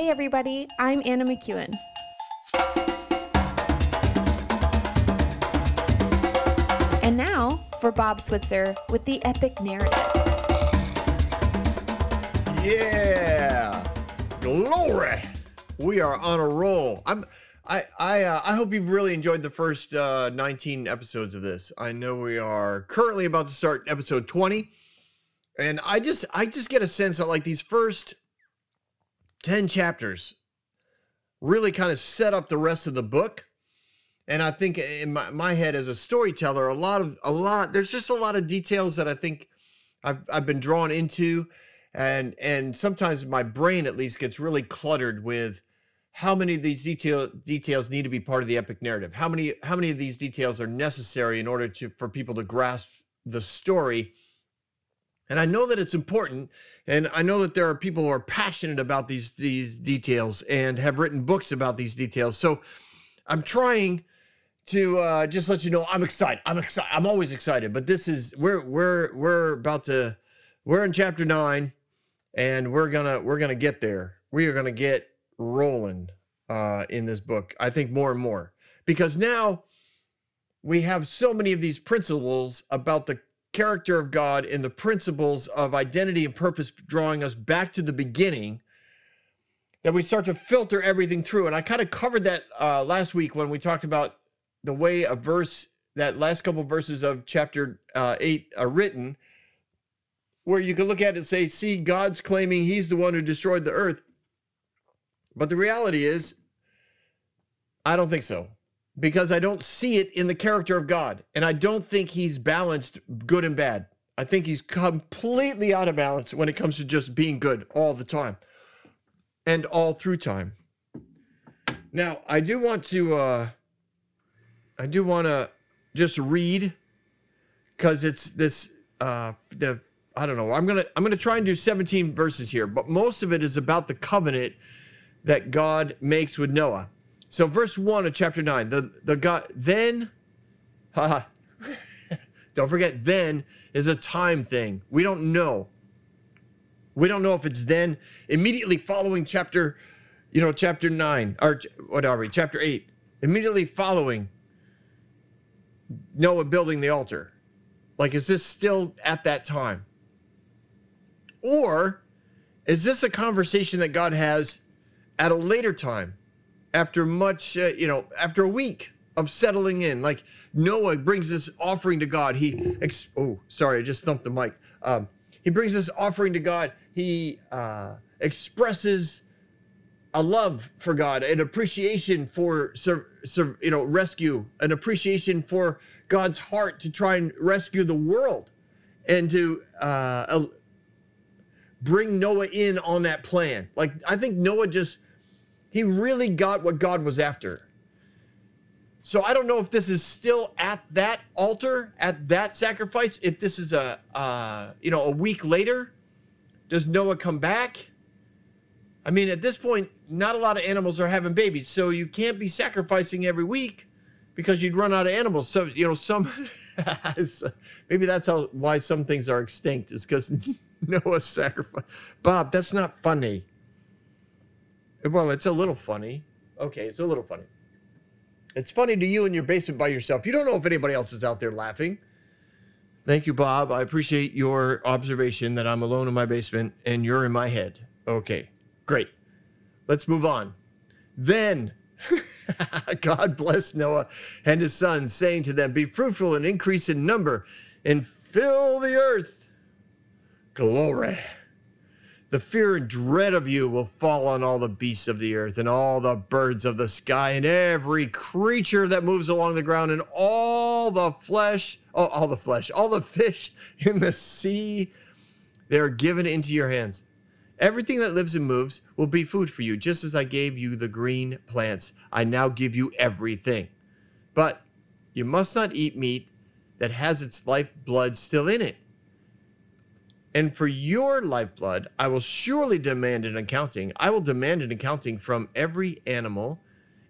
Hey, everybody, I'm Anna McEwen. And now for Bob Switzer with the epic narrative. Yeah, glory! We are on a roll. I'm. I I uh, I hope you've really enjoyed the first uh, 19 episodes of this. I know we are currently about to start episode 20, and I just I just get a sense that like these first 10 chapters really kind of set up the rest of the book. And I think in my, my head as a storyteller, a lot of a lot there's just a lot of details that I think I've I've been drawn into. And and sometimes my brain at least gets really cluttered with how many of these detail details need to be part of the epic narrative? How many how many of these details are necessary in order to for people to grasp the story and i know that it's important and i know that there are people who are passionate about these these details and have written books about these details so i'm trying to uh, just let you know i'm excited i'm excited i'm always excited but this is we're we're we're about to we're in chapter 9 and we're gonna we're gonna get there. We are gonna get rolling uh, in this book. I think more and more because now we have so many of these principles about the character of God and the principles of identity and purpose, drawing us back to the beginning. That we start to filter everything through, and I kind of covered that uh, last week when we talked about the way a verse, that last couple verses of chapter uh, eight are written, where you can look at it and say, see, God's claiming he's the one who destroyed the earth. But the reality is, I don't think so. Because I don't see it in the character of God. And I don't think he's balanced good and bad. I think he's completely out of balance when it comes to just being good all the time and all through time. Now, I do want to, uh, I do want to just read because it's this, uh, the I don't know. I'm gonna I'm gonna try and do 17 verses here, but most of it is about the covenant that God makes with Noah. So verse one of chapter nine, the the God then, haha, don't forget then is a time thing. We don't know. We don't know if it's then immediately following chapter, you know, chapter nine or what are we? Chapter eight, immediately following Noah building the altar. Like, is this still at that time? Or is this a conversation that God has at a later time, after much, uh, you know, after a week of settling in? Like Noah brings this offering to God. He, ex- oh, sorry, I just thumped the mic. Um, he brings this offering to God. He uh, expresses a love for God, an appreciation for, you know, rescue, an appreciation for God's heart to try and rescue the world, and to uh, bring Noah in on that plan. Like I think Noah just he really got what God was after. So I don't know if this is still at that altar, at that sacrifice. If this is a uh, you know a week later, does Noah come back? I mean, at this point, not a lot of animals are having babies, so you can't be sacrificing every week because you'd run out of animals. So you know some maybe that's how why some things are extinct is because Noah sacrificed. Bob, that's not funny. Well, it's a little funny. Okay, it's a little funny. It's funny to you in your basement by yourself. You don't know if anybody else is out there laughing. Thank you, Bob. I appreciate your observation that I'm alone in my basement and you're in my head. Okay, great. Let's move on. Then God bless Noah and his sons, saying to them, Be fruitful and increase in number and fill the earth Glory. The fear and dread of you will fall on all the beasts of the earth and all the birds of the sky and every creature that moves along the ground and all the flesh, oh, all the flesh, all the fish in the sea. They are given into your hands. Everything that lives and moves will be food for you, just as I gave you the green plants. I now give you everything. But you must not eat meat that has its life blood still in it and for your lifeblood, I will surely demand an accounting. I will demand an accounting from every animal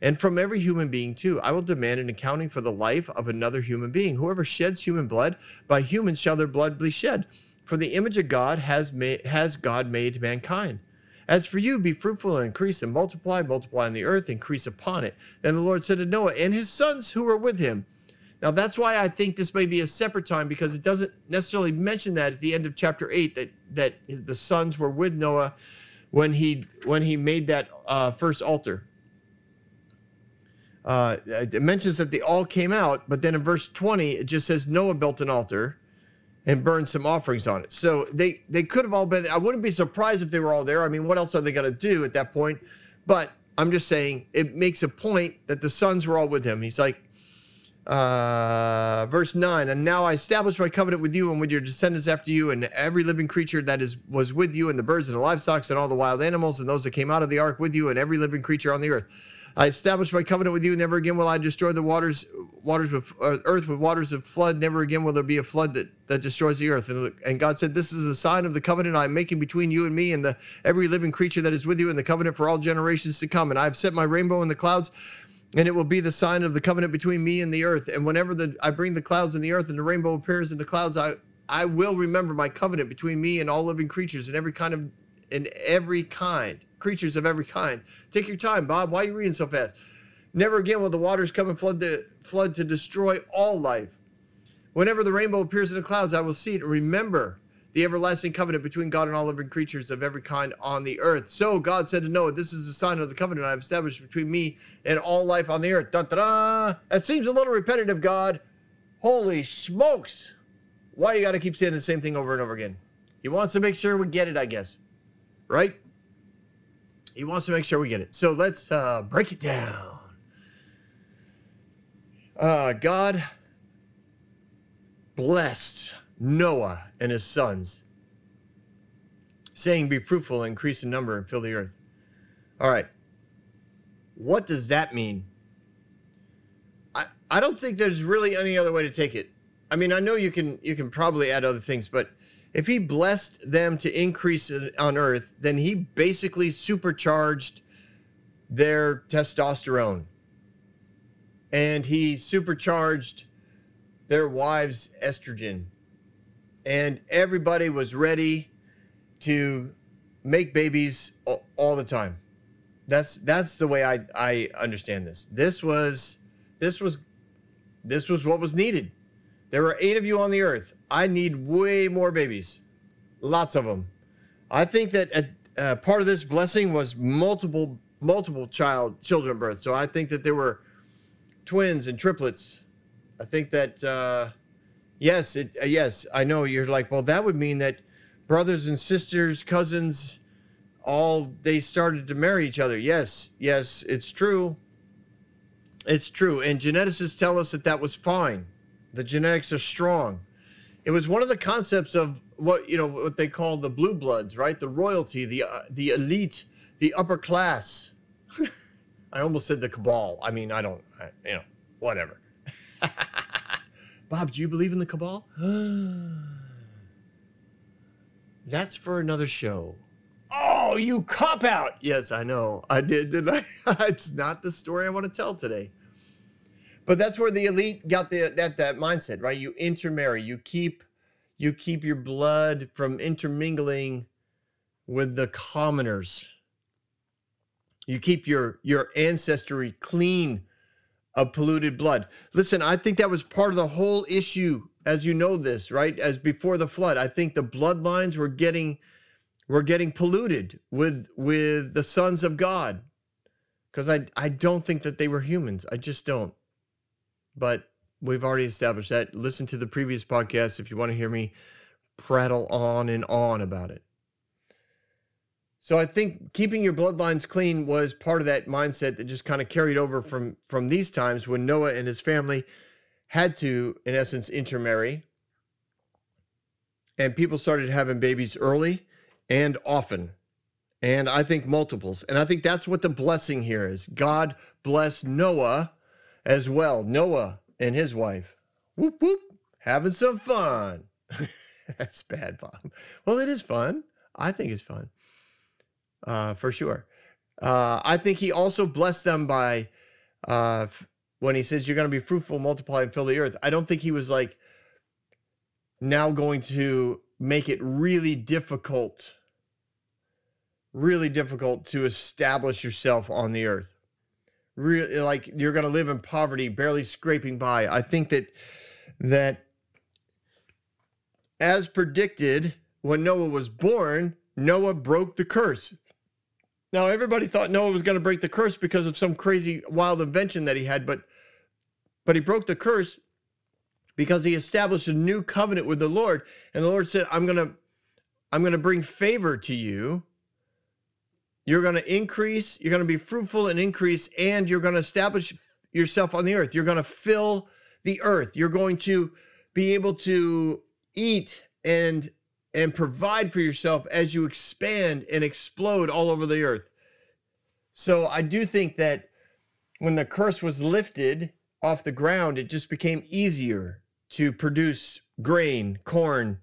and from every human being too. I will demand an accounting for the life of another human being. Whoever sheds human blood, by humans shall their blood be shed. For the image of God has made has God made mankind. As for you, be fruitful and increase and multiply, multiply on the earth, increase upon it. Then the Lord said to Noah and his sons who were with him. Now that's why I think this may be a separate time because it doesn't necessarily mention that at the end of chapter eight that that the sons were with Noah when he when he made that uh, first altar. Uh, it mentions that they all came out, but then in verse 20 it just says Noah built an altar and burned some offerings on it. So they they could have all been. I wouldn't be surprised if they were all there. I mean, what else are they going to do at that point? But I'm just saying it makes a point that the sons were all with him. He's like, uh, verse 9 and now i establish my covenant with you and with your descendants after you and every living creature that is was with you and the birds and the livestock and all the wild animals and those that came out of the ark with you and every living creature on the earth. I establish my covenant with you. Never again will i destroy the waters waters with uh, earth with waters of flood. Never again will there be a flood that, that destroys the earth. And, and god said this is a sign of the covenant i'm making between you and me and the every living creature that is with you in the covenant for all generations to come. And i have set my rainbow in the clouds and it will be the sign of the covenant between me and the earth. And whenever the I bring the clouds in the earth and the rainbow appears in the clouds, I I will remember my covenant between me and all living creatures and every kind of in every kind creatures of every kind. Take your time, Bob. Why are you reading so fast? Never again will the waters come and flood the flood to destroy all life. Whenever the rainbow appears in the clouds, I will see it. and Remember the everlasting covenant between God and all living creatures of every kind on the earth. So God said to Noah, This is the sign of the covenant I have established between me and all life on the earth. That seems a little repetitive, God. Holy smokes. Why you got to keep saying the same thing over and over again? He wants to make sure we get it, I guess. Right? He wants to make sure we get it. So let's uh, break it down. Uh, God blessed Noah and his sons, saying, Be fruitful, increase in number, and fill the earth. All right. What does that mean? I, I don't think there's really any other way to take it. I mean, I know you can you can probably add other things, but if he blessed them to increase on earth, then he basically supercharged their testosterone. And he supercharged their wives' estrogen and everybody was ready to make babies all, the time. That's that's the way I I understand this. This was this was this was what was needed. There were 8 of you on the earth. I need way more babies. Lots of them. I think that a, uh, part of this blessing was multiple multiple child children birth. So I think that there were twins and triplets. I think that uh, Yes, it uh, yes, I know you're like, well, that would mean that brothers and sisters, cousins, all they started to marry each other. Yes, yes, it's true. It's true, and geneticists tell us that that was fine. The genetics are strong. It was one of the concepts of what you know what they call the blue bloods, right? The royalty, the uh, the elite, the upper class. I almost said the cabal. I mean, I don't, I, you know, whatever. Bob, do you believe in the cabal? That's for another show. Oh, you cop out. Yes, I know. I did, didn't I? it's not the story I want to tell today. But that's where the elite got the that that mindset, right? You intermarry, you keep you keep your blood from intermingling with the commoners. You keep your your ancestry clean of polluted blood. Listen, I think that was part of the whole issue, as you know this, right? As before the flood, I think the bloodlines were getting were getting polluted with with the sons of God. Because I I don't think that they were humans. I just don't. But we've already established that. Listen to the previous podcast if you want to hear me prattle on and on about it. So I think keeping your bloodlines clean was part of that mindset that just kind of carried over from from these times when Noah and his family had to, in essence, intermarry, and people started having babies early and often, and I think multiples. And I think that's what the blessing here is. God bless Noah as well. Noah and his wife, whoop whoop, having some fun. that's bad, Bob. Well, it is fun. I think it's fun uh, for sure. Uh, I think he also blessed them by uh, when he says you're going to be fruitful, multiply, and fill the earth. I don't think he was like now going to make it really difficult really difficult to establish yourself on the earth. Really, like you're going to live in poverty, barely scraping by. I think that that as predicted, when Noah was born, Noah broke the curse. Now, everybody thought Noah was going to break the curse because of some crazy wild invention that he had, but but he broke the curse because he established a new covenant with the Lord. And the Lord said, "I'm going to I'm going to bring favor to you. You're going to increase, you're going to be fruitful and increase and you're going to establish yourself on the earth. You're going to fill the earth. You're going to be able to eat and and provide for yourself as you expand and explode all over the earth. So I do think that when the curse was lifted off the ground, it just became easier to produce grain, corn,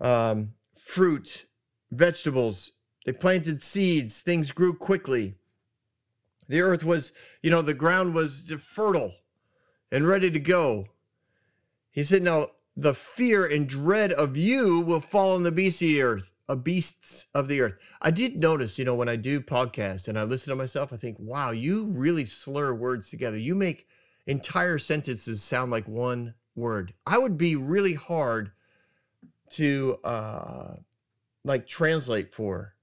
um, fruit, vegetables. They planted seeds, things grew quickly. The earth was, you know, the ground was fertile and ready to go. He said, Now the fear and dread of you will fall on the beasts of the earth, A beasts of the earth. I did notice, you know, when I do podcasts and I listen to myself, I think, wow, you really slur words together. You make entire sentences sound like one word. I would be really hard to uh like translate for.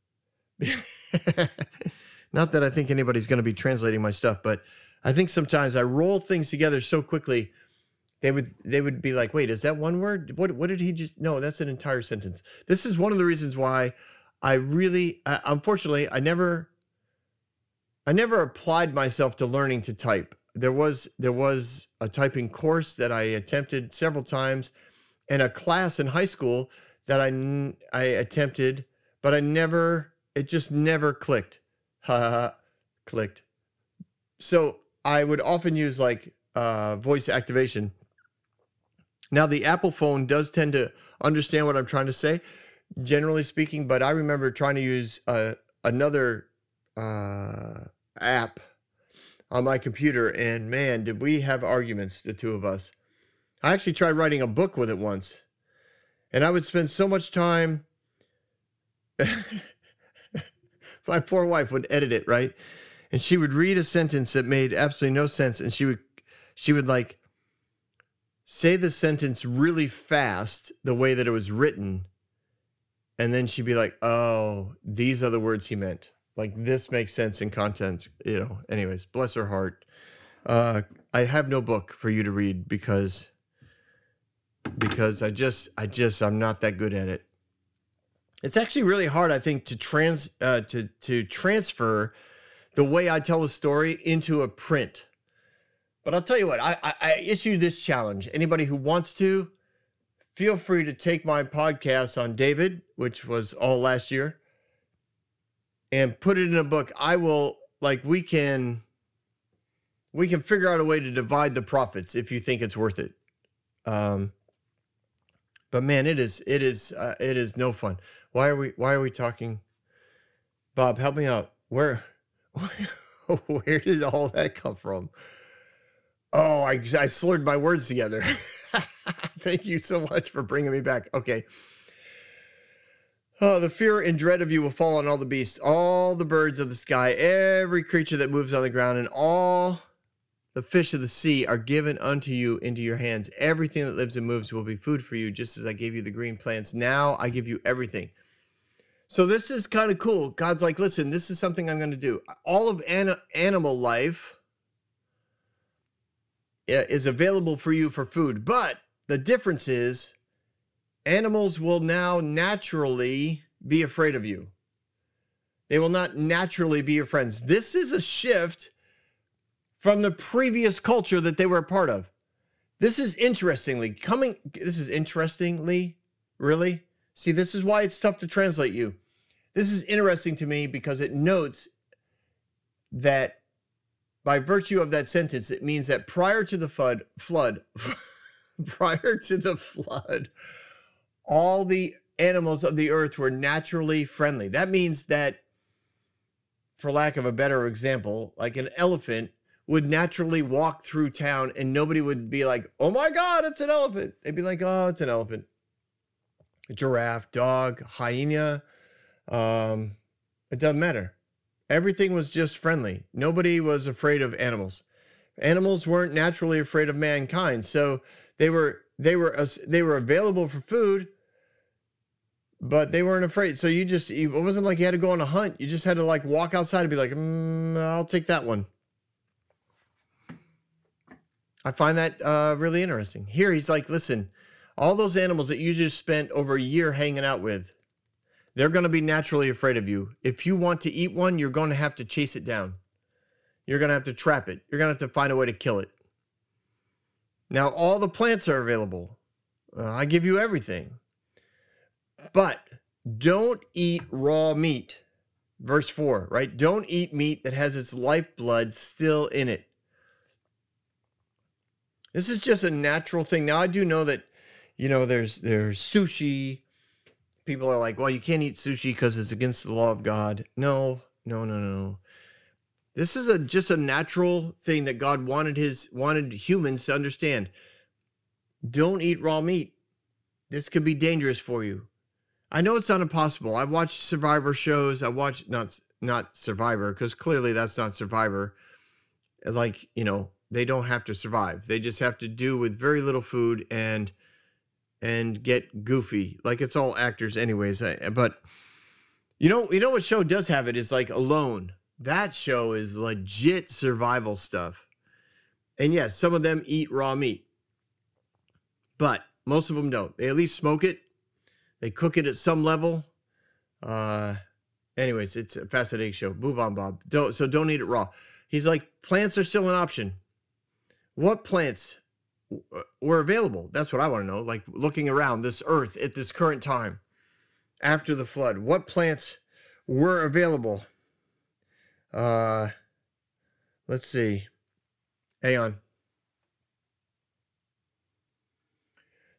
Not that I think anybody's going to be translating my stuff, but I think sometimes I roll things together so quickly they would they would be like, "Wait, is that one word? What what did he just No, that's an entire sentence." This is one of the reasons why I really uh, unfortunately I never I never applied myself to learning to type. There was there was a typing course that I attempted several times and a class in high school that I I attempted, but I never it just never clicked. Ha clicked. So I would often use like uh, voice activation now, the Apple phone does tend to understand what I'm trying to say, generally speaking, but I remember trying to use uh, another uh, app on my computer, and man, did we have arguments, the two of us. I actually tried writing a book with it once, and I would spend so much time. my poor wife would edit it, right? And she would read a sentence that made absolutely no sense, and she would she would like say the sentence really fast the way that it was written and then she'd be like oh these are the words he meant. Like this makes sense in content you know. Anyways bless her heart. Uh i have no book for you to read because because i just i just i'm not that good at it. It's actually really hard i think to trans uh to to transfer the way i tell a story into a print but I'll tell you what, I, I, I issue this challenge. Anybody who wants to, feel free to take my podcast on David, which was all last year, and put it in a book. I will like we can we can figure out a way to divide the profits if you think it's worth it. Um, but man, it is it is uh, it is no fun. Why are we why are we talking? Bob, help me out. Where where did all that come from? Oh, I, I slurred my words together. Thank you so much for bringing me back. Okay. Oh, the fear and dread of you will fall on all the beasts, all the birds of the sky, every creature that moves on the ground, and all the fish of the sea are given unto you into your hands. Everything that lives and moves will be food for you, just as I gave you the green plants. Now I give you everything. So this is kind of cool. God's like, listen, this is something I'm going to do. All of an- animal life Uh, is available for you for food. But the difference is animals will now naturally be afraid of you. They will not naturally be your friends. This is a shift from the previous culture that they were a part of. This is interestingly coming. This is interestingly, really. See, this is why it's tough to translate you. This is interesting to me because it notes that by virtue of that sentence, it means that prior to the flood, flood, prior to the flood, all the animals of the earth were naturally friendly. That means that, for lack of a better example, like an elephant would naturally walk through town and nobody would be like, oh my God, it's an elephant. They'd be like, oh, it's an elephant. A giraffe, dog, hyena, um, It doesn't matter. Everything was just friendly. Nobody was afraid of animals. Animals weren't naturally afraid of mankind, so they were they were they were available for food, but they weren't afraid. So you just it wasn't like you had to go on a hunt. You just had to like walk outside and be like, mm, I'll take that one. I find that uh, really interesting. Here he's like, listen, all those animals that you just spent over a year hanging out with, they're going to be naturally afraid of you. If you want to eat one, you're going to have to chase it down. You're going to have to trap it. You're going to have to find a way to kill it. Now, all the plants are available. Uh, I give you everything. But don't eat raw meat. Verse 4, right? Don't eat meat that has its lifeblood still in it. This is just a natural thing. Now, I do know that, you know, there's there's sushi. People are like, well, you can't eat sushi because it's against the law of God. No, no, no, no. This is a just a natural thing that God wanted his wanted humans to understand. Don't eat raw meat. This could be dangerous for you. I know it's not impossible. I've watched Survivor shows. I watch not not Survivor because clearly that's not Survivor. Like you know, they don't have to survive. They just have to do with very little food and and get goofy. Like it's all actors, anyways. But you know, you know what show does have it is like Alone. That show is legit survival stuff. And yes, some of them eat raw meat, but most of them don't. They at least smoke it. They cook it at some level. Uh, anyways, it's a fascinating show. Move on, Bob. Don't so don't eat it raw. He's like, plants are still an option. What plants were available? That's what I want to know. Like looking around this earth at this current time after the flood, what plants were available? Uh, let's see. Hang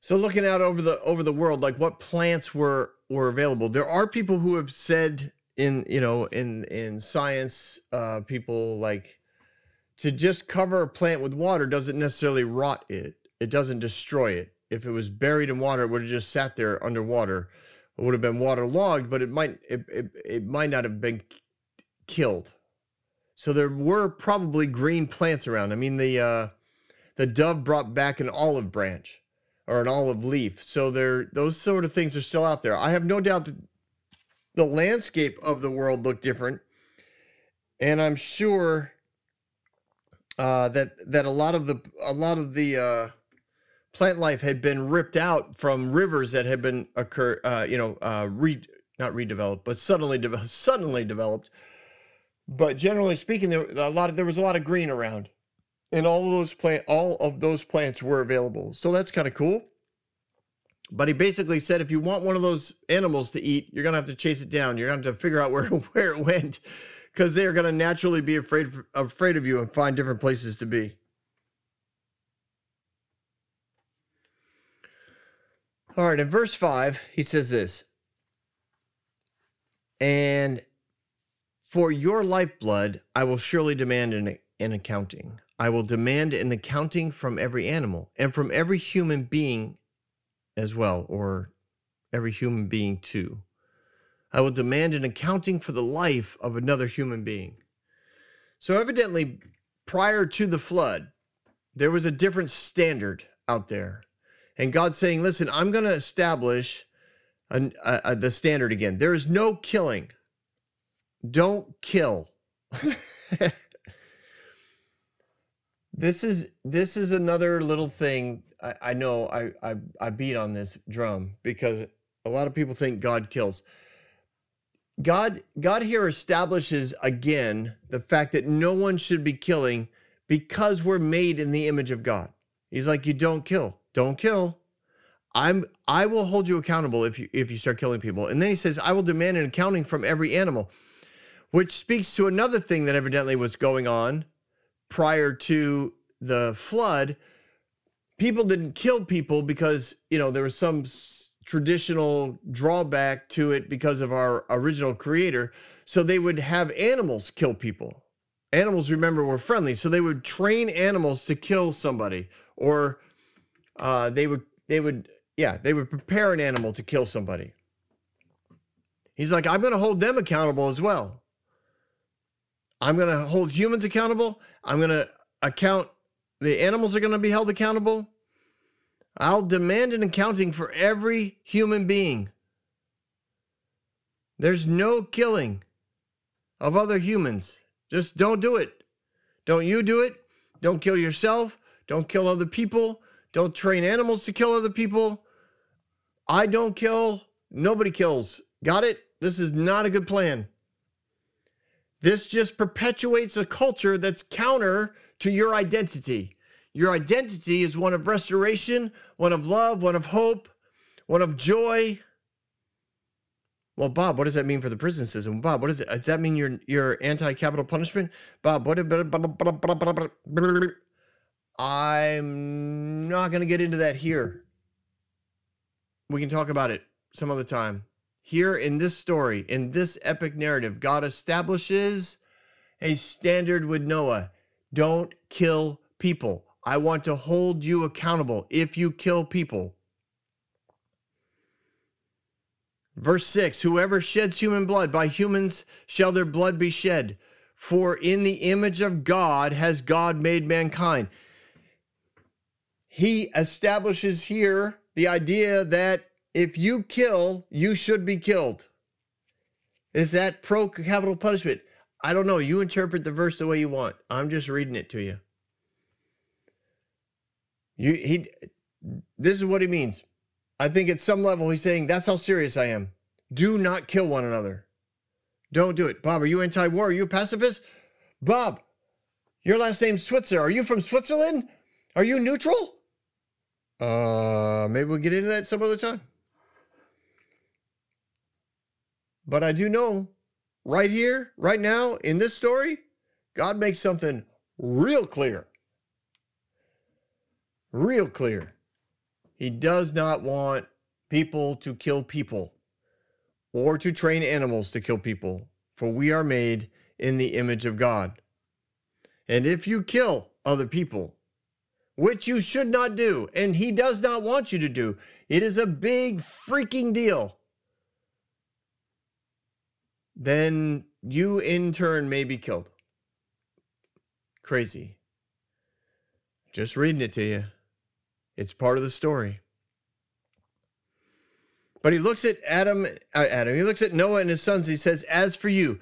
So looking out over the over the world, like what plants were were available. There are people who have said in you know in in science, uh, people like to just cover a plant with water doesn't necessarily rot it. It doesn't destroy it. If it was buried in water, it would have just sat there underwater. It would have been waterlogged, but it might it, it, it might not have been killed. So there were probably green plants around. I mean, the uh, the dove brought back an olive branch or an olive leaf. So there, those sort of things are still out there. I have no doubt that the landscape of the world looked different, and I'm sure uh, that that a lot of the a lot of the uh, plant life had been ripped out from rivers that had been occur, uh, you know, uh, re not redeveloped, but suddenly de- suddenly developed but generally speaking, there a lot of, there was a lot of green around, and all of those plant all of those plants were available. So that's kind of cool. But he basically said, if you want one of those animals to eat, you're gonna have to chase it down. You're gonna have to figure out where where it went, because they are gonna naturally be afraid afraid of you and find different places to be. All right, in verse 5, he says this. And for your lifeblood, I will surely demand an, an accounting. I will demand an accounting from every animal and from every human being as well, or every human being too. I will demand an accounting for the life of another human being. So, evidently, prior to the flood, there was a different standard out there. And God's saying, listen, I'm going to establish a, a, the standard again. There is no killing don't kill. this is this is another little thing I, I know I, I I beat on this drum because a lot of people think God kills. God God here establishes again the fact that no one should be killing because we're made in the image of God. He's like you don't kill. Don't kill. I'm I will hold you accountable if you if you start killing people. And then he says I will demand an accounting from every animal which speaks to another thing that evidently was going on prior to the flood. People didn't kill people because, you know, there was some traditional drawback to it because of our original creator. So they would have animals kill people. Animals, remember, were friendly. So they would train animals to kill somebody or uh, they would, they would, yeah, they would prepare an animal to kill somebody. He's like, I'm going to hold them accountable as well. I'm going to hold humans accountable. I'm going to account, the animals are going to be held accountable. I'll demand an accounting for every human being. There's no killing of other humans. Just don't do it. Don't you do it. Don't kill yourself. Don't kill other people. Don't train animals to kill other people. I don't kill. Nobody kills. Got it? This is not a good plan. This just perpetuates a culture that's counter to your identity. Your identity is one of restoration, one of love, one of hope, one of joy. Well, Bob, what does that mean for the prison system? Bob, what does it? Does that mean you're you're anti-capital punishment? Bob, what? I'm not going to get into that here. We can talk about it some other time. Here in this story, in this epic narrative, God establishes a standard with Noah. Don't kill people. I want to hold you accountable if you kill people. Verse 6 Whoever sheds human blood, by humans shall their blood be shed. For in the image of God has God made mankind. He establishes here the idea that if you kill, you should be killed. Is that pro capital punishment? I don't know. You interpret the verse the way you want. I'm just reading it to you. You he this is what he means. I think at some level he's saying that's how serious I am. Do not kill one another. Don't do it. Bob, are you anti-war? Are you a pacifist? Bob, your last name's Switzer. Are you from Switzerland? Are you neutral? Uh, maybe we'll get into that some other time. But I do know right here, right now, in this story, God makes something real clear. Real clear. He does not want people to kill people or to train animals to kill people, for we are made in the image of God. And if you kill other people, which you should not do, and He does not want you to do, it is a big freaking deal then you in turn may be killed. Crazy. Just reading it to you. It's part of the story. But he looks at Adam, uh, Adam, he looks at Noah and his sons. He says, As for you,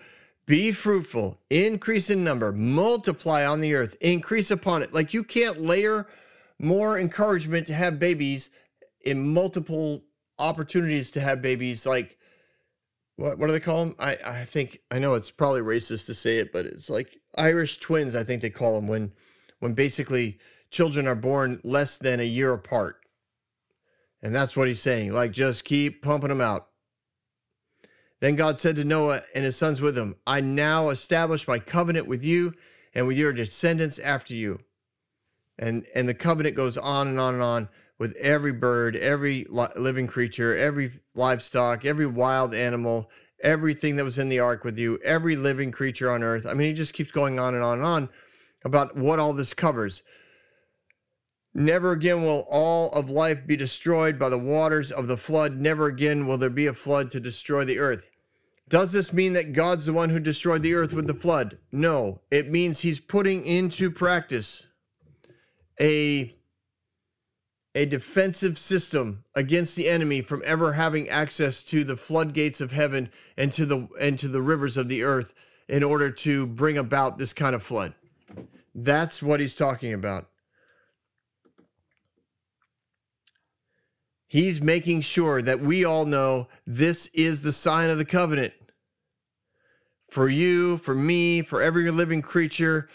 be fruitful, increase in number, multiply on the earth, increase upon it. Like you can't layer more encouragement to have babies in multiple opportunities to have babies. Like what what do they call them? I I think I know it's probably racist to say it, but it's like Irish twins. I think they call them when when basically children are born less than a year apart, and that's what he's saying. Like just keep pumping them out. Then God said to Noah and his sons with him, I now establish my covenant with you and with your descendants after you. And and the covenant goes on and on and on with every bird, every living creature, every livestock, every wild animal, everything that was in the ark with you, every living creature on earth. I mean, he just keeps going on and on and on about what all this covers. Never again will all of life be destroyed by the waters of the flood. Never again will there be a flood to destroy the earth. Does this mean that God's the one who destroyed the earth with the flood? No. It means he's putting into practice a a defensive system against the enemy from ever having access to the floodgates of heaven and to the and to the rivers of the earth in order to bring about this kind of flood. That's what he's talking about. He's making sure that we all know this is the sign of the covenant. For you, for me, for every living creature,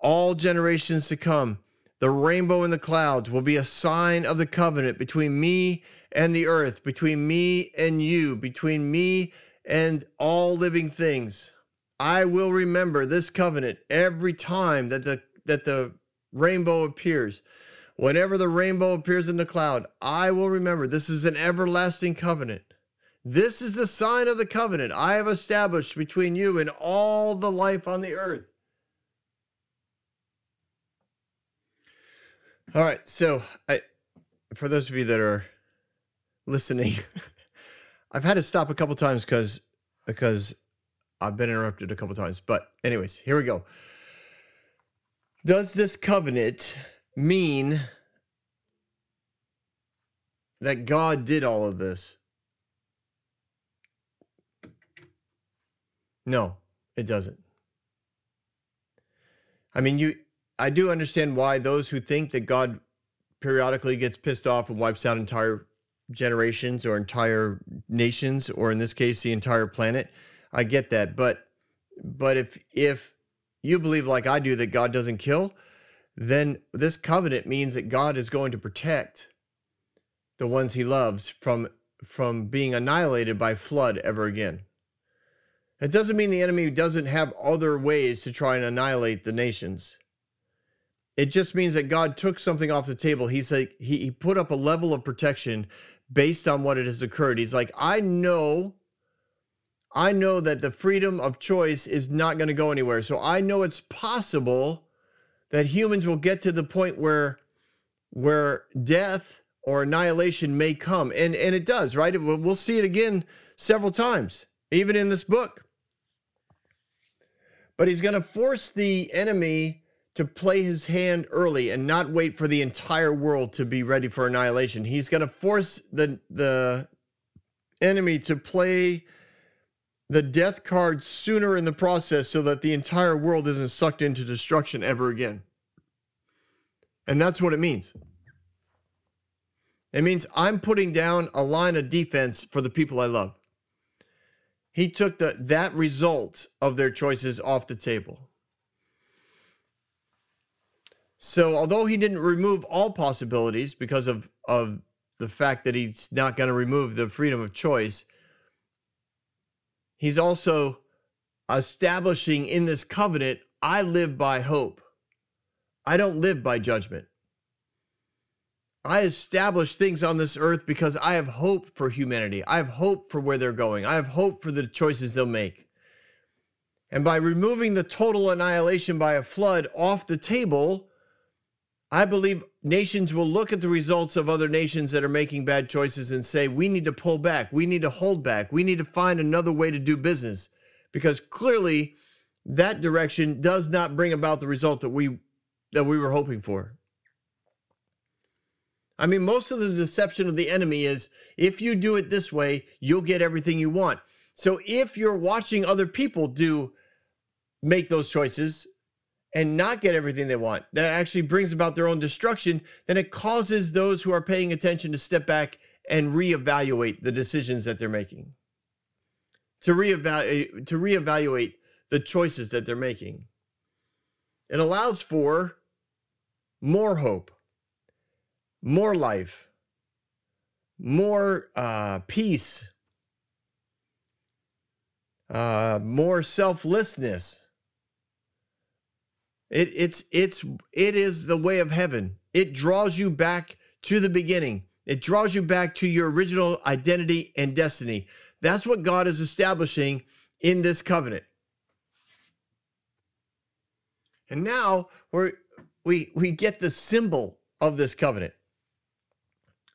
all generations to come. The rainbow in the clouds will be a sign of the covenant between me and the earth, between me and you, between me and all living things. I will remember this covenant every time that the that the rainbow appears. Whenever the rainbow appears in the cloud, I will remember this is an everlasting covenant. This is the sign of the covenant I have established between you and all the life on the earth. All right, so I, for those of you that are listening, I've had to stop a couple times because because I've been interrupted a couple times. But, anyways, here we go. Does this covenant mean that God did all of this? No, it doesn't. I mean, you I do understand why those who think that God periodically gets pissed off and wipes out entire generations or entire nations or in this case the entire planet. I get that, but but if if you believe like I do that God doesn't kill, then this covenant means that God is going to protect the ones he loves from from being annihilated by flood ever again. It doesn't mean the enemy doesn't have other ways to try and annihilate the nations. It just means that God took something off the table. He's like he, he put up a level of protection based on what it has occurred. He's like, I know I know that the freedom of choice is not going to go anywhere. So I know it's possible that humans will get to the point where where death or annihilation may come. And and it does, right? We'll see it again several times, even in this book. But he's going to force the enemy to play his hand early and not wait for the entire world to be ready for annihilation. He's going to force the the enemy to play the death card sooner in the process so that the entire world isn't sucked into destruction ever again. And that's what it means. It means I'm putting down a line of defense for the people I love. He took the that result of their choices off the table. So although he didn't remove all possibilities because of, of the fact that he's not going to remove the freedom of choice, he's also establishing in this covenant I live by hope. I don't live by judgment. I establish things on this earth because I have hope for humanity. I have hope for where they're going. I have hope for the choices they'll make. And by removing the total annihilation by a flood off the table, I believe nations will look at the results of other nations that are making bad choices and say, we need to pull back. We need to hold back. We need to find another way to do business. Because clearly, that direction does not bring about the result that we that we were hoping for. I mean, most of the deception of the enemy is if you do it this way, you'll get everything you want. So if you're watching other people do make those choices and not get everything they want, that actually brings about their own destruction, then it causes those who are paying attention to step back and reevaluate the decisions that they're making. To reevaluate to reevaluate the choices that they're making. It allows for more hope, more life, more uh, peace, uh, more selflessness it, it's it's it is the way of heaven. It draws you back to the beginning. It draws you back to your original identity and destiny. That's what God is establishing in this covenant. And now we we we get the symbol of this covenant.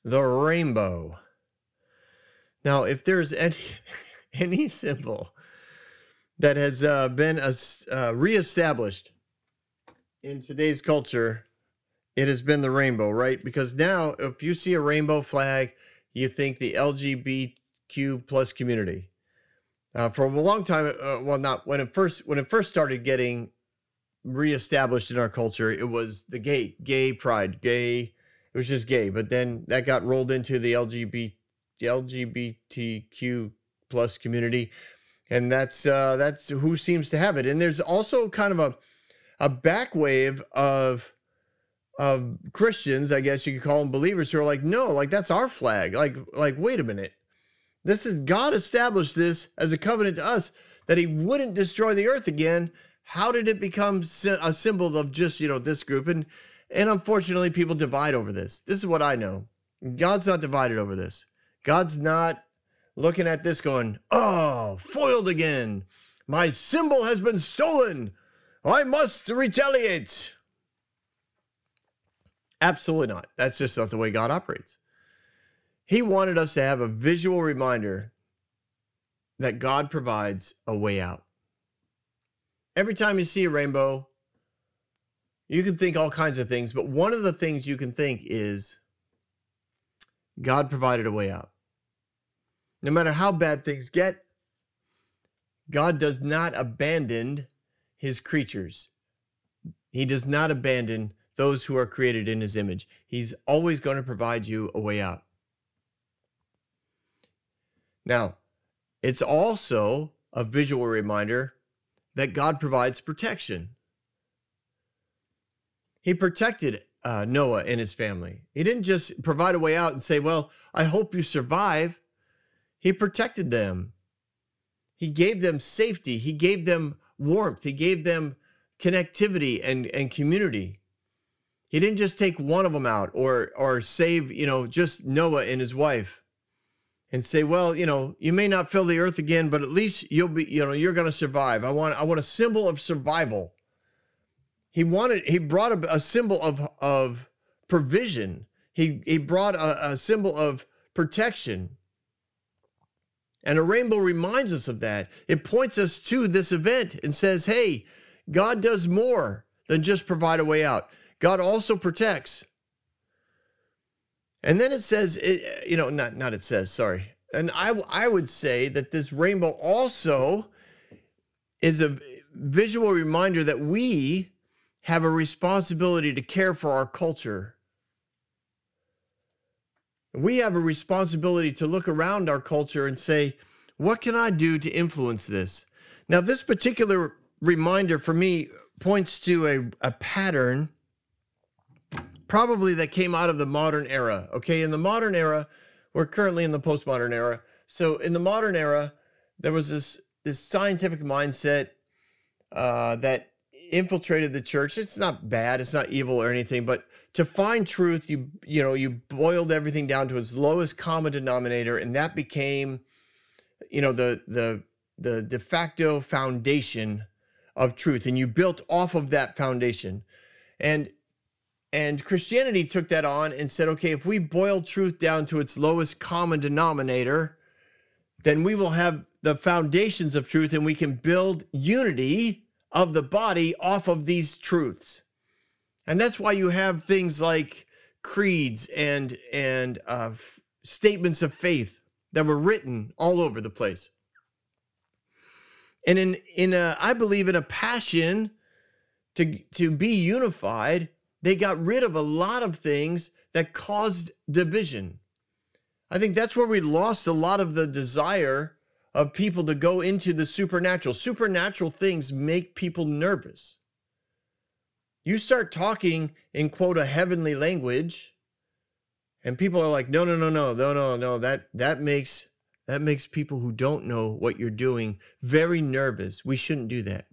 The rainbow. Now, if there's any any symbol that has uh, been uh, reestablished in today's culture, it has been the rainbow, right? Because now, if you see a rainbow flag, you think the LGBTQ plus community. Uh, for a long time, uh, well, not when it first when it first started getting reestablished in our culture, it was the gay gay pride, gay. It was just gay, but then that got rolled into the LGBT LGBTQ plus community, and that's uh, that's who seems to have it. And there's also kind of a a back wave of of Christians, I guess you could call them believers, who are like, no, like that's our flag. Like, like, wait a minute. This is God established this as a covenant to us that He wouldn't destroy the earth again. How did it become a symbol of just you know this group? And and unfortunately, people divide over this. This is what I know. God's not divided over this. God's not looking at this going, oh, foiled again. My symbol has been stolen. I must retaliate. Absolutely not. That's just not the way God operates. He wanted us to have a visual reminder that God provides a way out. Every time you see a rainbow, you can think all kinds of things, but one of the things you can think is God provided a way out. No matter how bad things get, God does not abandon his creatures. He does not abandon those who are created in his image. He's always going to provide you a way out. Now, it's also a visual reminder that God provides protection. He protected uh, Noah and his family. He didn't just provide a way out and say, Well, I hope you survive. He protected them. He gave them safety. He gave them warmth. He gave them connectivity and, and community. He didn't just take one of them out or or save, you know, just Noah and his wife and say, well, you know, you may not fill the earth again, but at least you'll be, you know, you're going to survive. I want I want a symbol of survival. He wanted he brought a, a symbol of of provision. He he brought a, a symbol of protection. And a rainbow reminds us of that. It points us to this event and says, hey, God does more than just provide a way out. God also protects. And then it says, it, you know, not not it says, sorry. And I I would say that this rainbow also is a visual reminder that we have a responsibility to care for our culture. We have a responsibility to look around our culture and say, what can I do to influence this? Now, this particular reminder for me points to a, a pattern probably that came out of the modern era. Okay, in the modern era, we're currently in the postmodern era. So in the modern era, there was this this scientific mindset uh, that infiltrated the church. It's not bad, it's not evil or anything, but to find truth, you you know, you boiled everything down to its lowest common denominator, and that became, you know, the the the de facto foundation of truth, and you built off of that foundation. And and Christianity took that on and said, okay, if we boil truth down to its lowest common denominator, then we will have the foundations of truth and we can build unity of the body off of these truths. And that's why you have things like creeds and and uh, statements of faith that were written all over the place. And in in a, I believe in a passion to to be unified, they got rid of a lot of things that caused division. I think that's where we lost a lot of the desire of people to go into the supernatural. Supernatural things make people nervous. You start talking in quote a heavenly language, and people are like, no, no, no, no, no, no, no. That that makes that makes people who don't know what you're doing very nervous. We shouldn't do that.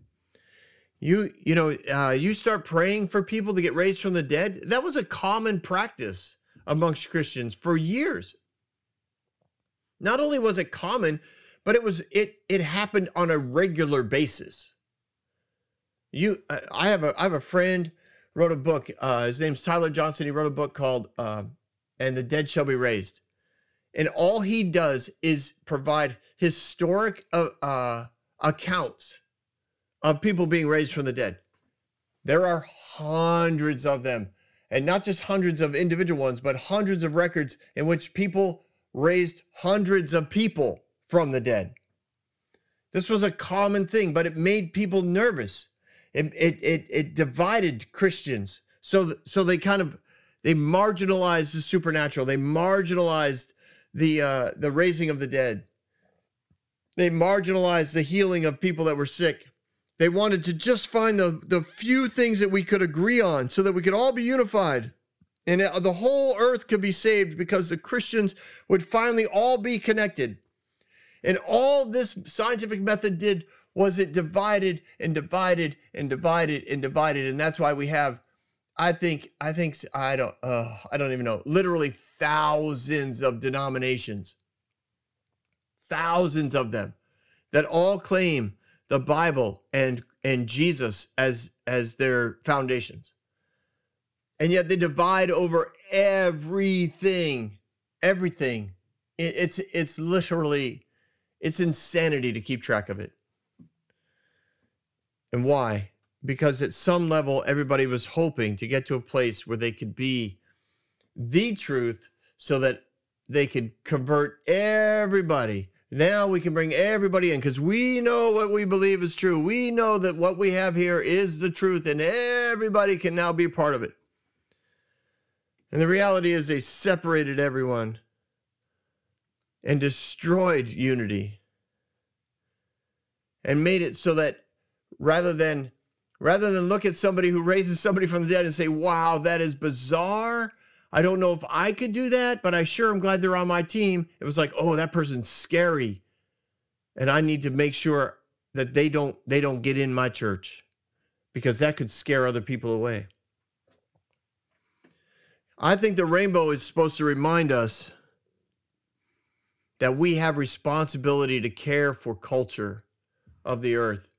You you know uh, you start praying for people to get raised from the dead. That was a common practice amongst Christians for years. Not only was it common, but it was it it happened on a regular basis. You I have a I have a friend wrote a book. Uh, his name's Tyler Johnson. He wrote a book called uh, "And the Dead Shall Be Raised," and all he does is provide historic uh, uh accounts of people being raised from the dead. There are hundreds of them, and not just hundreds of individual ones, but hundreds of records in which people raised hundreds of people from the dead. This was a common thing, but it made people nervous. It it it, it divided Christians. So th- so they kind of they marginalized the supernatural. They marginalized the uh, the raising of the dead. They marginalized the healing of people that were sick. They wanted to just find the, the few things that we could agree on so that we could all be unified. And the whole earth could be saved because the Christians would finally all be connected. And all this scientific method did was it divided and divided and divided and divided. And that's why we have, I think, I think, I don't, uh, I don't even know, literally thousands of denominations, thousands of them that all claim the Bible and and Jesus as as their foundations. And yet they divide over everything, everything. It, it's it's literally It's insanity to keep track of it. And why? Because at some level, everybody was hoping to get to a place where they could be the truth so that they could convert everybody. Now we can bring everybody in because we know what we believe is true. We know that what we have here is the truth, and everybody can now be part of it. And the reality is, they separated everyone and destroyed unity and made it so that rather than rather than look at somebody who raises somebody from the dead and say, "Wow, that is bizarre," I don't know if I could do that, but I sure am glad they're on my team. It was like, oh, that person's scary. And I need to make sure that they don't they don't get in my church because that could scare other people away. I think the rainbow is supposed to remind us that we have responsibility to care for culture of the earth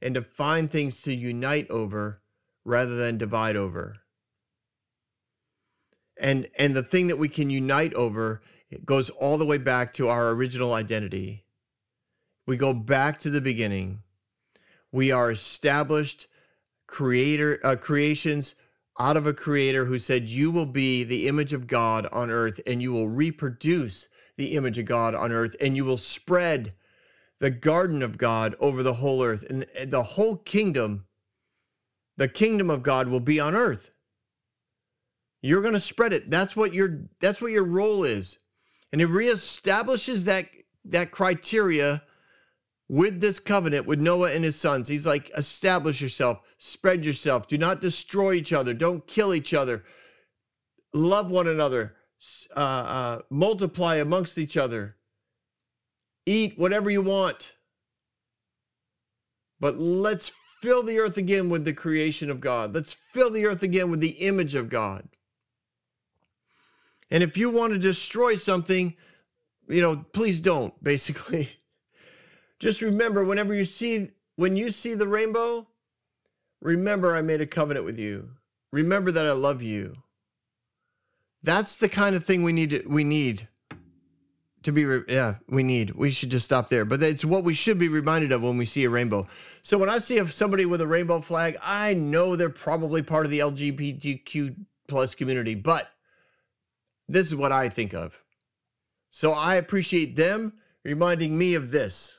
and to find things to unite over rather than divide over. And and the thing that we can unite over goes all the way back to our original identity. We go back to the beginning. We are established creator uh, creations out of a creator who said you will be the image of god on earth and you will reproduce the image of god on earth and you will spread the garden of god over the whole earth and, and the whole kingdom the kingdom of god will be on earth. You're going to spread it. That's what your that's what your role is. And it reestablishes that that criteria with this covenant with Noah and his sons. He's like, establish yourself, spread yourself, do not destroy each other, don't kill each other, love one another, uh, uh, multiply amongst each other, eat whatever you want. But let's fill the earth again with the creation of God. Let's fill the earth again with the image of God. And if you want to destroy something, you know, please don't, basically. Just remember whenever you see when you see the rainbow, remember I made a covenant with you. Remember that I love you. That's the kind of thing we need we need to be yeah, we need. We should just stop there. But it's what we should be reminded of when we see a rainbow. So when I see somebody with a rainbow flag, I know they're probably part of the LGBTQ plus community, but this is what I think of. So I appreciate them reminding me of this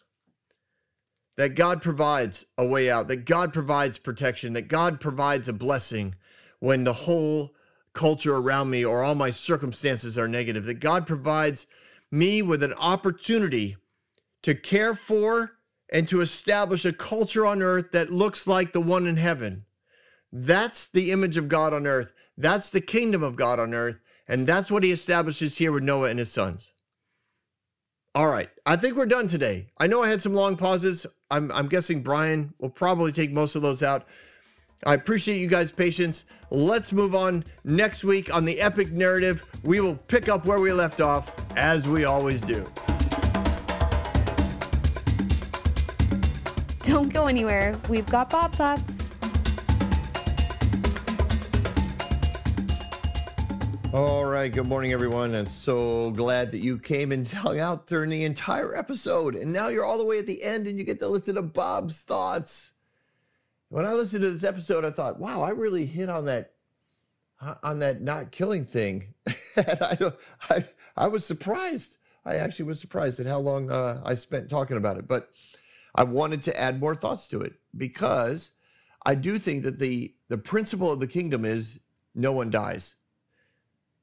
that God provides a way out, that God provides protection, that God provides a blessing when the whole culture around me or all my circumstances are negative, that God provides me with an opportunity to care for and to establish a culture on earth that looks like the one in heaven. That's the image of God on earth. That's the kingdom of God on earth. And that's what he establishes here with Noah and his sons. All right, I think we're done today. I know I had some long pauses. I'm, I'm guessing Brian will probably take most of those out. I appreciate you guys' patience. Let's move on next week on the epic narrative. We will pick up where we left off, as we always do. Don't go anywhere. We've got Bob Thoughts. All right. Good morning, everyone. I'm so glad that you came and hung out during the entire episode. And now you're all the way at the end and you get to listen to Bob's thoughts. When I listened to this episode, I thought, wow, I really hit on that on that not killing thing. and I, I, I was surprised. I actually was surprised at how long uh, I spent talking about it. But I wanted to add more thoughts to it because I do think that the the principle of the kingdom is no one dies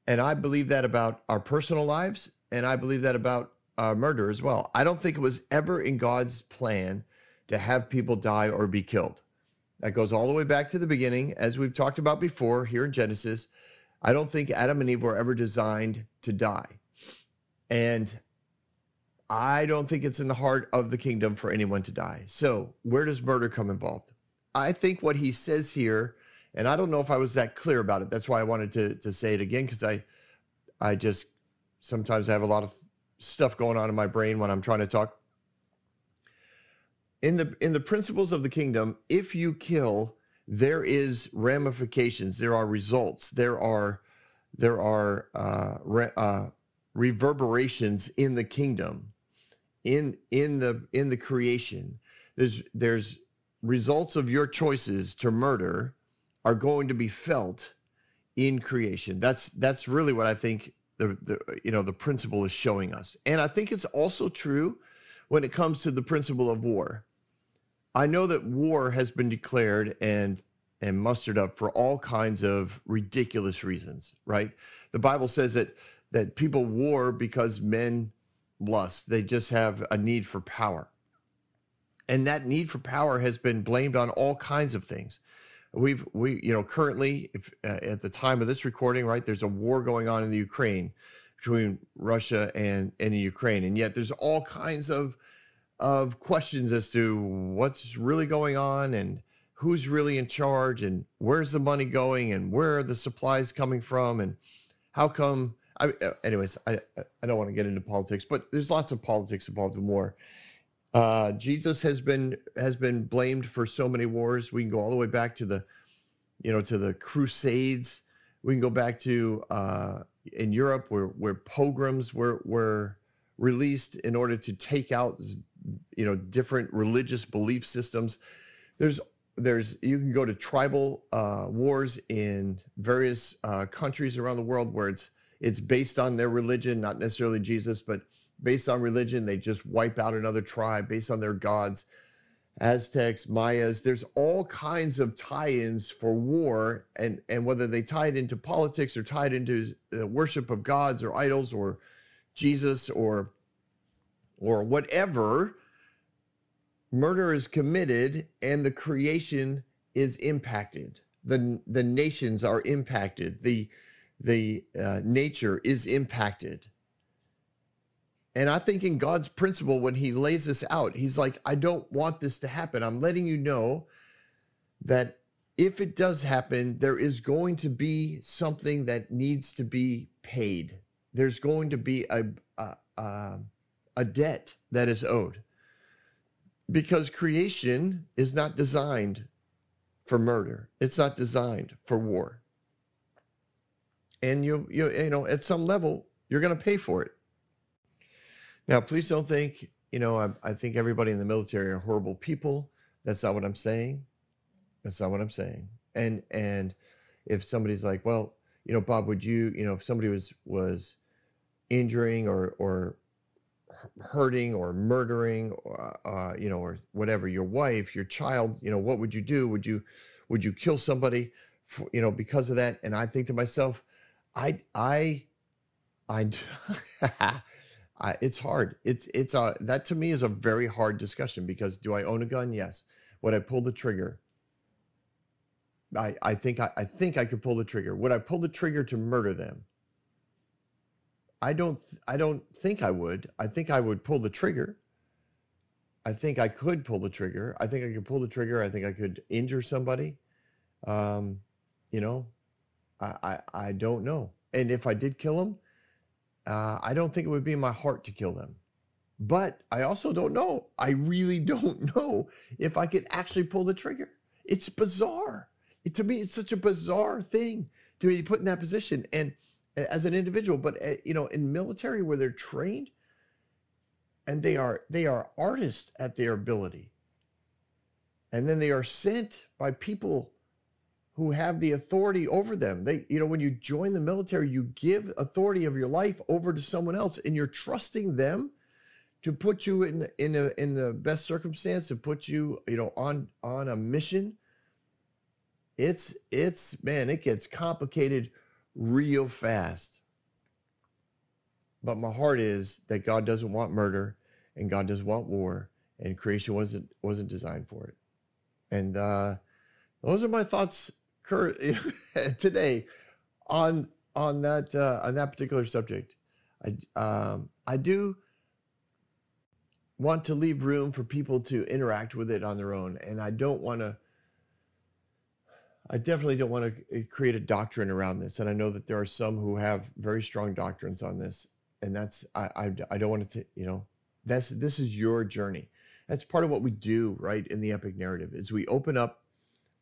and I believe that about our personal lives, and I believe that about uh, murder as well. I don't think it was ever in God's plan to have people die or be killed. That goes all the way back to the beginning, as we've talked about before here in Genesis. I don't think Adam and Eve were ever designed to die. And I don't think it's in the heart of the kingdom for anyone to die. So, where does murder come involved? I think what he says here and I don't know if I was that clear about it. That's why I wanted to to say it again because I I just sometimes I have a lot of stuff going on in my brain when I'm trying to talk. In the in the principles of the kingdom, if you kill, there is ramifications. There are results. There are there are uh, re, uh, reverberations in the kingdom in in the in the creation there's there's results of your choices to murder are going to be felt in creation that's that's really what i think the, the you know the principle is showing us and i think it's also true when it comes to the principle of war i know that war has been declared and and mustered up for all kinds of ridiculous reasons right? The bible says that that people war because men lust. They just have a need for power. And that need for power has been blamed on all kinds of things. We've we you know currently if uh, at the time of this recording right there's a war going on in the ukraine between russia and and the ukraine. And yet there's all kinds of of questions as to what's really going on and who's really in charge and where's the money going and where are the supplies coming from and how come I, uh, anyways i i don't want to get into politics but there's lots of politics involved in war uh, Jesus has been has been blamed for so many wars. We can go all the way back to the, you know, to the Crusades. We can go back to uh, in Europe where where pogroms were were released in order to take out, you know, different religious belief systems. There's there's you can go to tribal uh, wars in various uh, countries around the world where it's it's based on their religion, not necessarily Jesus, but based on religion, they just wipe out another tribe based on their gods. Aztecs, Mayas, there's all kinds of tie-ins for war, and and whether they tie it into politics or tied into the worship of gods or idols or Jesus or or whatever, murder is committed and the creation is impacted. the The nations are impacted. the The uh, nature is impacted and I think in God's principle, when He lays this out, He's like, I don't want this to happen. I'm letting you know that if it does happen, there is going to be something that needs to be paid. There's going to be a, a, a debt that is owed because creation is not designed for murder. It's not designed for war. And you, you, you know, at some level, you're going to pay for it. Now, please don't think, you know, I, I think everybody in the military are horrible people. That's not what I'm saying. That's not what I'm saying. And and if somebody's like, well, you know, Bob, would you, you know, if somebody was was injuring or or hurting or murdering, uh, uh, you know, or whatever, your wife, your child, you know, what would you do? Would you would you kill somebody, for, you know, because of that? And I think to myself, I I I I, it's hard. It's it's a that to me is a very hard discussion because do I own a gun? Yes. Would I pull the trigger? I I think I, I think I could pull the trigger. Would I pull the trigger to murder them? I don't I don't think I would. I think I would pull the trigger. I think I could pull the trigger. I think I could pull the trigger. I think I could injure somebody. Um, you know, I, I I don't know. And if I did kill him, uh, I don't think it would be in my heart to kill them. But I also don't know. I really don't know if I could actually pull the trigger. It's bizarre. It, to me, it's such a bizarre thing to be put in that position. And as an individual, but uh, you know, in military where they're trained and they are they are artists at their ability. And then they are sent by people who have the authority over them. They, you know, when you join the military, you give authority of your life over to someone else, and you're trusting them to put you in in a, in the best circumstance, to put you, you know, on on a mission. It's it's man, it gets complicated real fast. But my heart is that God doesn't want murder, and God doesn't want war, and creation wasn't wasn't designed for it. And uh, those are my thoughts today on on that uh, on that particular subject. I um, I do want to leave room for people to interact with it on their own, and I don't want to. I definitely don't want to create a doctrine around this, and I know that there are some who have very strong doctrines on this, and that's I I, I don't want to you know that's this is your journey. That's part of what we do right in the epic narrative is we open up,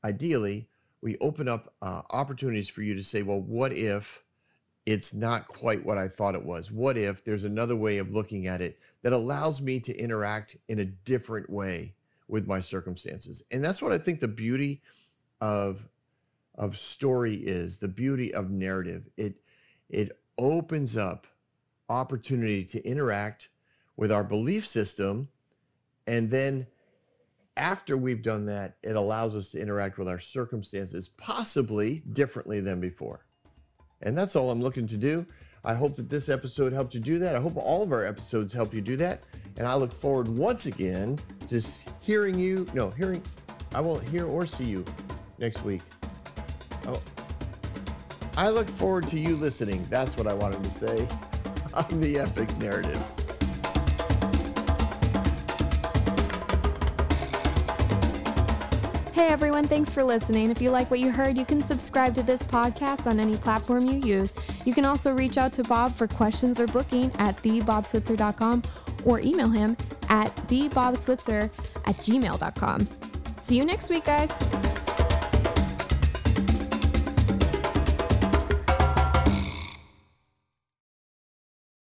ideally, we open up uh, opportunities for you to say, well, what if it's not quite what I thought it was. What if there's another way of looking at it that allows me to interact in a different way with my circumstances? And that's what I think the beauty of of story is, the beauty of narrative. It it opens up opportunity to interact with our belief system and then after we've done that, it allows us to interact with our circumstances possibly differently than before. And that's all I'm looking to do. I hope that this episode helped you do that. I hope all of our episodes help you do that. And I look forward once again to hearing you. No, hearing. I won't hear or see you next week. I look forward to you listening. That's what I wanted to say on the epic narrative. Hey everyone, thanks for listening. If you like what you heard, you can subscribe to this podcast on any platform you use. You can also reach out to Bob for questions or booking at thebobswitzer.com or email him at thebobswitzer at gmail.com. See you next week, guys.